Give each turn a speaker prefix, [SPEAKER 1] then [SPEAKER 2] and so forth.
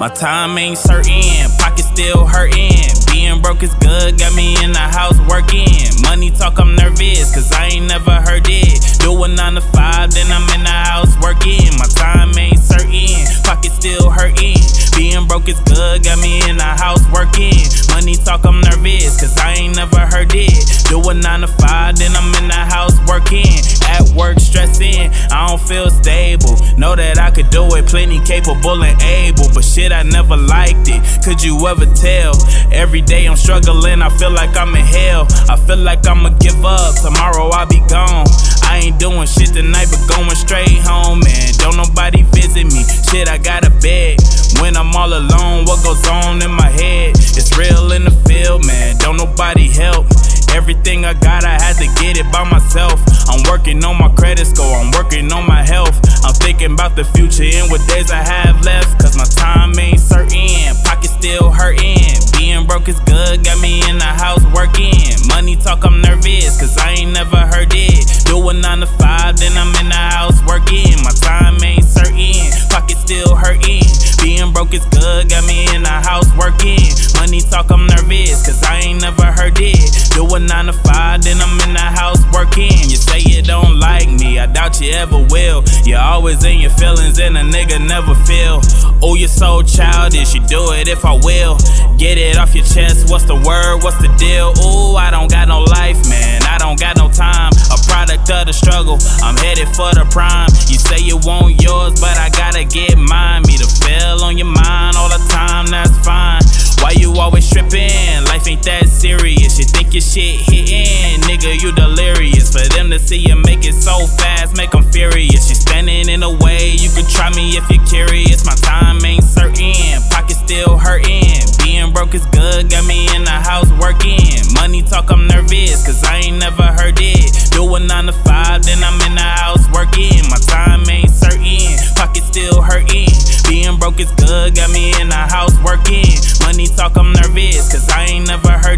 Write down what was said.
[SPEAKER 1] My time ain't certain, pocket still hurting. Being broke is good, got me in the house working. Money talk, I'm nervous, cause I ain't never heard it. Do a 9 to 5, then I'm in the house working. My time ain't certain, pocket still hurting. Being broke is good, got me in the house working. Money talk, I'm nervous, cause I ain't never heard it. Do a 9 to 5, then I'm in the house working. At work, stressing, don't feel stable. Know that I could do it, plenty capable and able. But shit, I never liked it. Could you ever tell? Every day I'm struggling, I feel like I'm in hell. I feel like I'ma give up. Tomorrow I'll be gone. I ain't doing shit tonight, but going straight home. Man, don't nobody visit me. Shit, I gotta beg. When I'm all alone, what goes on in my head? It's real in the field, man. Don't nobody help. Everything I got, I had to get it by myself. I'm working on my credit score, I'm about the future and what days I have left. Cause my time ain't certain, pocket still hurting. Being broke is good, got me in the house working. Money talk, I'm nervous, cause I ain't never heard it. Do a 9 to 5, then I'm in the house working. My time ain't certain, pocket still hurting. Being broke is good, got me in the house working. Money talk, I'm nervous, cause I ain't never heard it. Do a 9 to 5, you ever will. You're always in your feelings, and a nigga never feel. Oh, you're so childish, you do it if I will. Get it off your chest, what's the word, what's the deal? Ooh, I don't got no life, man, I don't got no time. A product of the struggle, I'm headed for the prime. You say you want yours, but I gotta get mine. Me to feel on your mind all the time, that's fine. Why you always tripping? Life ain't that serious. You think your shit hitting, nigga, you delirious to see you make it so fast, make them furious. She's standing in the way, you can try me if you're curious. My time ain't certain, pocket still hurting. Being broke is good, got me in the house working. Money talk, I'm nervous, cause I ain't never heard it. Do a 9 to 5, then I'm in the house working. My time ain't certain, pocket still hurting. Being broke is good, got me in the house working. Money talk, I'm nervous, cause I ain't never heard